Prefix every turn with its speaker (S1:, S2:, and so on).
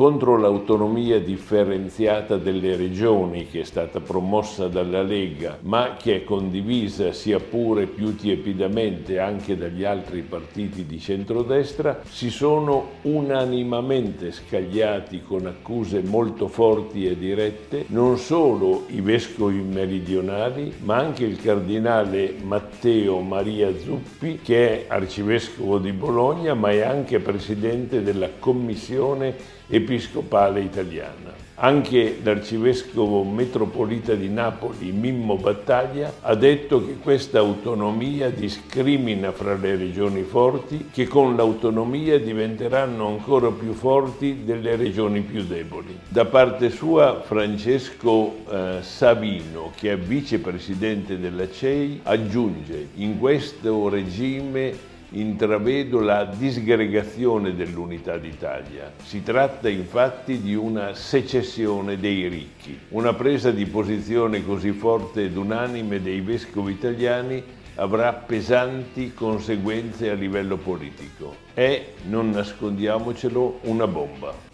S1: contro l'autonomia differenziata delle regioni che è stata promossa dalla Lega, ma che è condivisa sia pure più tiepidamente anche dagli altri partiti di centrodestra, si sono unanimamente scagliati con accuse molto forti e dirette non solo i vescovi meridionali, ma anche il cardinale Matteo Maria Zuppi, che è arcivescovo di Bologna, ma è anche presidente della Commissione episcopale italiana. Anche l'arcivescovo metropolita di Napoli, Mimmo Battaglia, ha detto che questa autonomia discrimina fra le regioni forti, che con l'autonomia diventeranno ancora più forti delle regioni più deboli. Da parte sua Francesco eh, Savino, che è vicepresidente della CEI, aggiunge in questo regime intravedo la disgregazione dell'unità d'Italia. Si tratta infatti di una secessione dei ricchi. Una presa di posizione così forte ed unanime dei vescovi italiani avrà pesanti conseguenze a livello politico. È, non nascondiamocelo, una bomba.